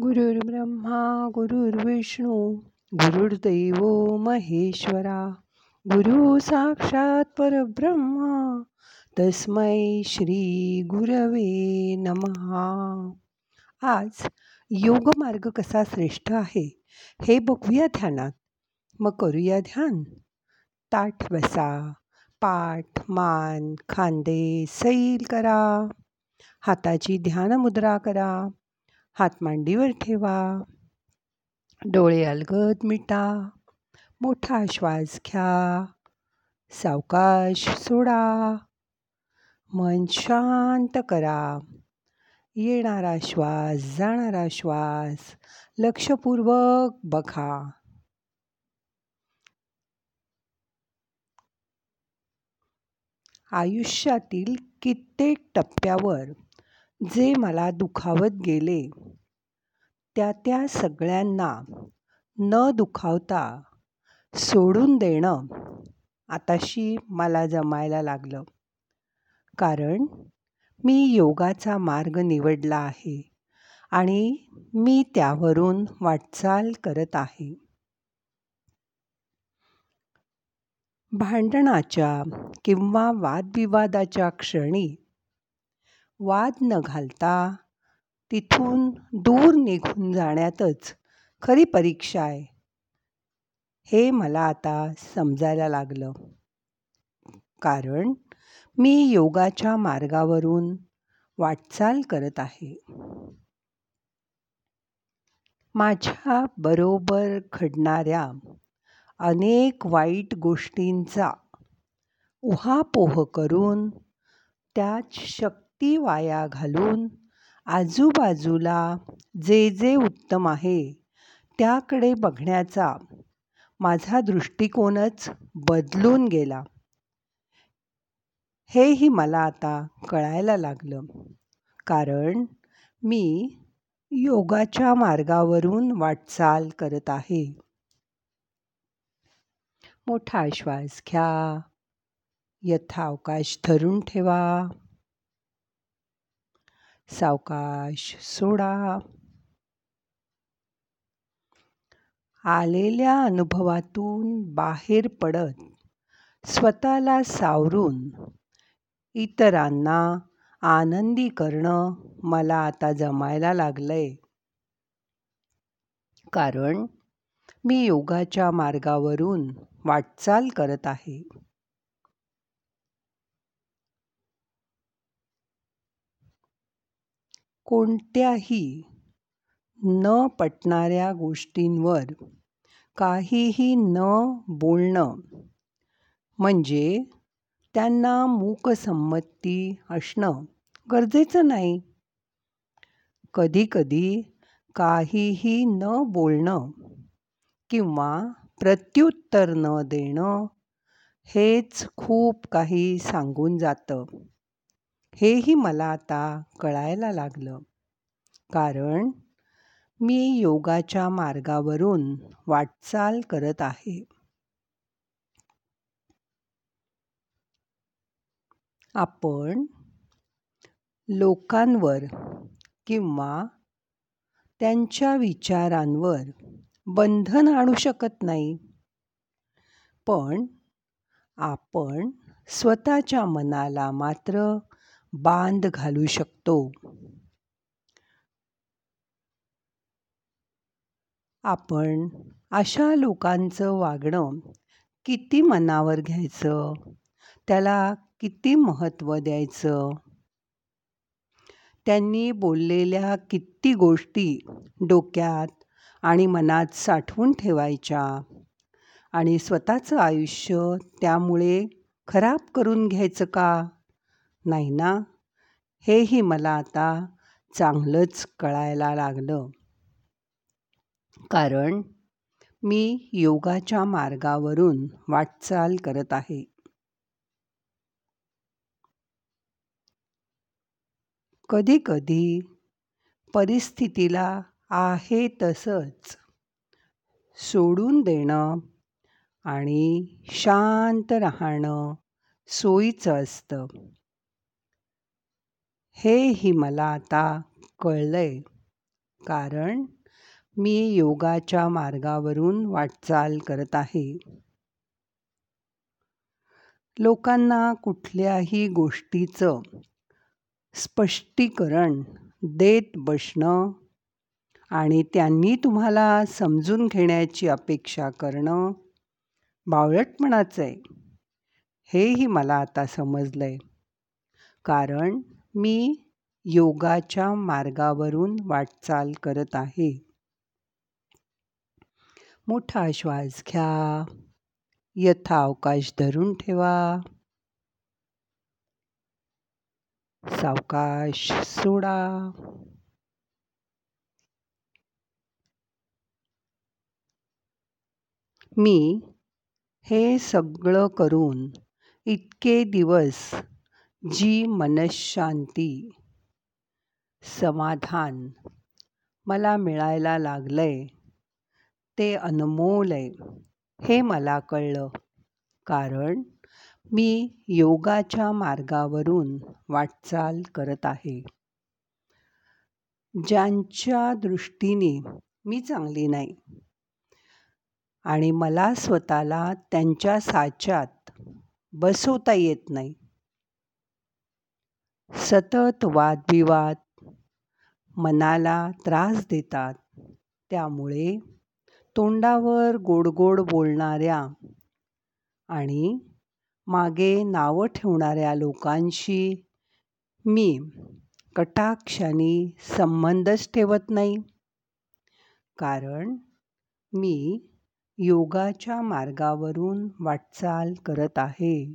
गुरुर्ब्रह्मा गुरुर्विष्णू गुरुर्दैव महेश्वरा गुरु साक्षात परब्रह्मा तस्मै श्री गुरवे नमहा. आज योग मार्ग कसा श्रेष्ठ आहे हे बघूया ध्यानात. मग करूया ध्यान. ताठ बसा पाठ मान खांदे सैल करा. हाताची ध्यान मुद्रा करा. हात मांडीवर ठेवा. डोळे अलगद मिटा. मोठा श्वास घ्या. सावकाश सोडा. मन शांत करा. येणारा श्वास जाणारा श्वास लक्षपूर्वक बघा. आयुष्यातील कित्येक टप्प्यावर जे मला दुखावत गेले त्या त्या सगळ्यांना न दुखावता सोडून देणं आताशी मला जमायला लागलं. कारण मी योगाचा मार्ग निवडला आहे आणि मी त्यावरून वाटचाल करत आहे. भांडणाच्या किंवा वादविवादाच्या क्षणी वाद न घालता तिथून दूर निघून जाण्यातच खरी परीक्षा आहे. हे मला आता समजायला लागलं. कारण मी योगाच्या मार्गावरून वाटचाल करत आहे. माझ्या बरोबर घडणाऱ्या अनेक वाईट गोष्टींचा उहापोह करून त्यात ती वाया घालून आजूबाजूला जे जे उत्तम आहे त्याकडे बघण्याचा माझा दृष्टिकोनच बदलून गेला. हेही मला आता कळायला लागलं. कारण मी योगाच्या मार्गावरून वाटचाल करत आहे. मोठा श्वास घ्या. यथावकाश धरून ठेवा. सावकाश सोडा. आलेल्या अनुभवातून बाहेर पडत स्वतःला सावरून इतरांना आनंदी करणं मला आता जमायला लागलंय. कारण मी योगाच्या मार्गावरून वाटचाल करत आहे. कोणत्याही न पटणाऱ्या गोष्टींवर काहीही न बोलणं म्हणजे त्यांना मूकसंमती असणं गरजेचं नाही. कधीकधी काहीही न बोलणं किंवा प्रत्युत्तर न देणं हेच खूप काही सांगून जातं. हेही मला आता कळायला लागलं. कारण मी योगाच्या मार्गावरून वाटचाल करत आहे. आपण लोकांवर किंवा त्यांच्या विचारांवर बंधन आणू शकत नाही. पण आपण स्वतःच्या मनाला मात्र बांध घालू शकतो. आपण अशा लोकांचं वागणं किती मनावर घ्यायचं? त्याला किती महत्त्व द्यायचं? त्यांनी बोललेल्या किती गोष्टी डोक्यात आणि मनात साठवून ठेवायच्या आणि स्वतःचं आयुष्य त्यामुळे खराब करून घ्यायचं का? नाही ना? हेही मला आता चांगलंच कळायला लागलं. कारण मी योगाच्या मार्गावरून वाटचाल करत आहे. कधीकधी परिस्थितीला आहे तसंच सोडून देणं आणि शांत राहणं सोयीचं असतं. हेही मला आता कळलं आहे कारण मी योगाच्या मार्गावरून वाटचाल करत आहे. लोकांना कुठल्याही गोष्टीचं स्पष्टीकरण देत बसणं आणि त्यांनी तुम्हाला समजून घेण्याची अपेक्षा करणं बावळटपणाचं आहे. हेही मला आता समजलं आहे कारण मी योगाच्या मार्गावरून वाटचाल करत आहे. मोठा श्वास घ्या. यथावकाश धरून ठेवा. सावकाश सोडा. मी हे सगळं करून इतके दिवस जी मनशांती. समाधान. मला मिळायला लागलंय. ते अनमोल आहे. हे मला कळलं. कारण मी योगाच्या मार्गावरून वाटचाल करत आहे. ज्यांच्या दृष्टीने मी चांगली नाही आणि मला स्वतःला त्यांच्या साच्यात बसवता येत नाही. सतत वादविवाद मनाला त्रास देतात. त्यामुळे तोंडावर गोड गोड बोलणाऱ्या आणि मागे नावं ठेवणाऱ्या लोकांशी मी कटाक्षाने संबंधच ठेवत नाही. कारण मी योगाच्या मार्गावरून वाटचाल करत आहे.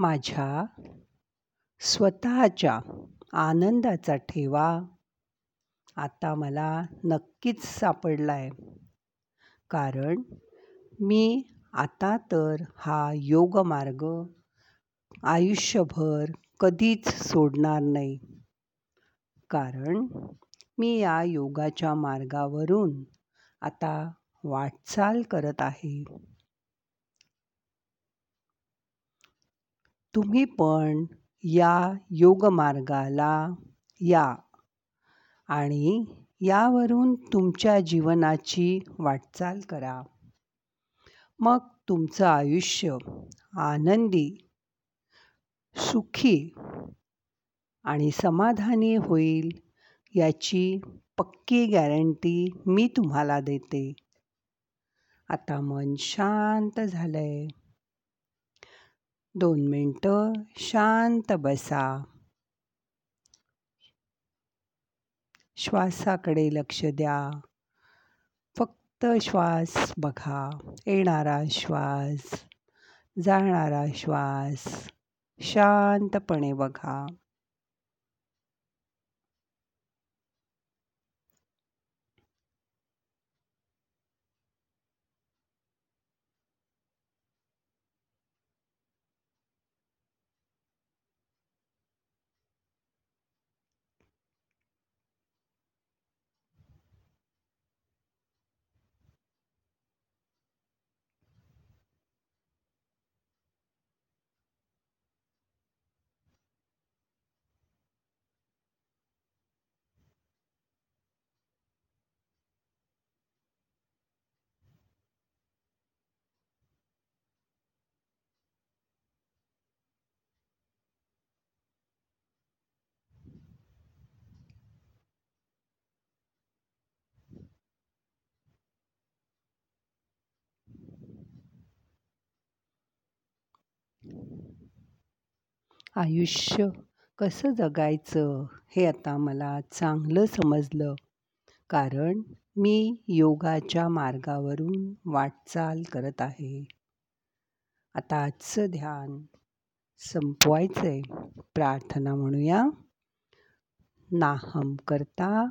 माझ्या स्वतःच्या आनंदाचा ठेवा. आता मला नक्कीच सापडला आहे कारण मी आता तर हा योगमार्ग आयुष्यभर कधीच सोडणार नाही. कारण मी या योगाच्या मार्गावरून आता वाटचाल करत आहे. तुम्ही पण या योगमार्गाला या. आणि यावरून तुमच्या जीवनाची वाटचाल करा. मग तुमचं आयुष्य आनंदी सुखी आणि समाधानी होईल याची पक्की गॅरंटी मी तुम्हाला देते. आता मन शांत झालंय. दोन मिनटं शांत बसा. श्वासाकडे लक्ष द्या. फक्त श्वास बघा. येणारा श्वास जाणारा श्वास शांतपणे बघा. आयुष्य कसं जगायचं हे आता मला चांगलं समजलं. कारण मी योगाच्या मार्गावरून वाटचाल करत आहे. आता आजचं ध्यान संपवायचं आहे प्रार्थना म्हणूया. नाहम करता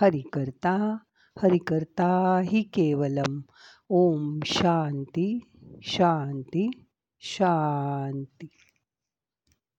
हरि करता हरि करता ही केवलम. ओम शांती शांती शांती.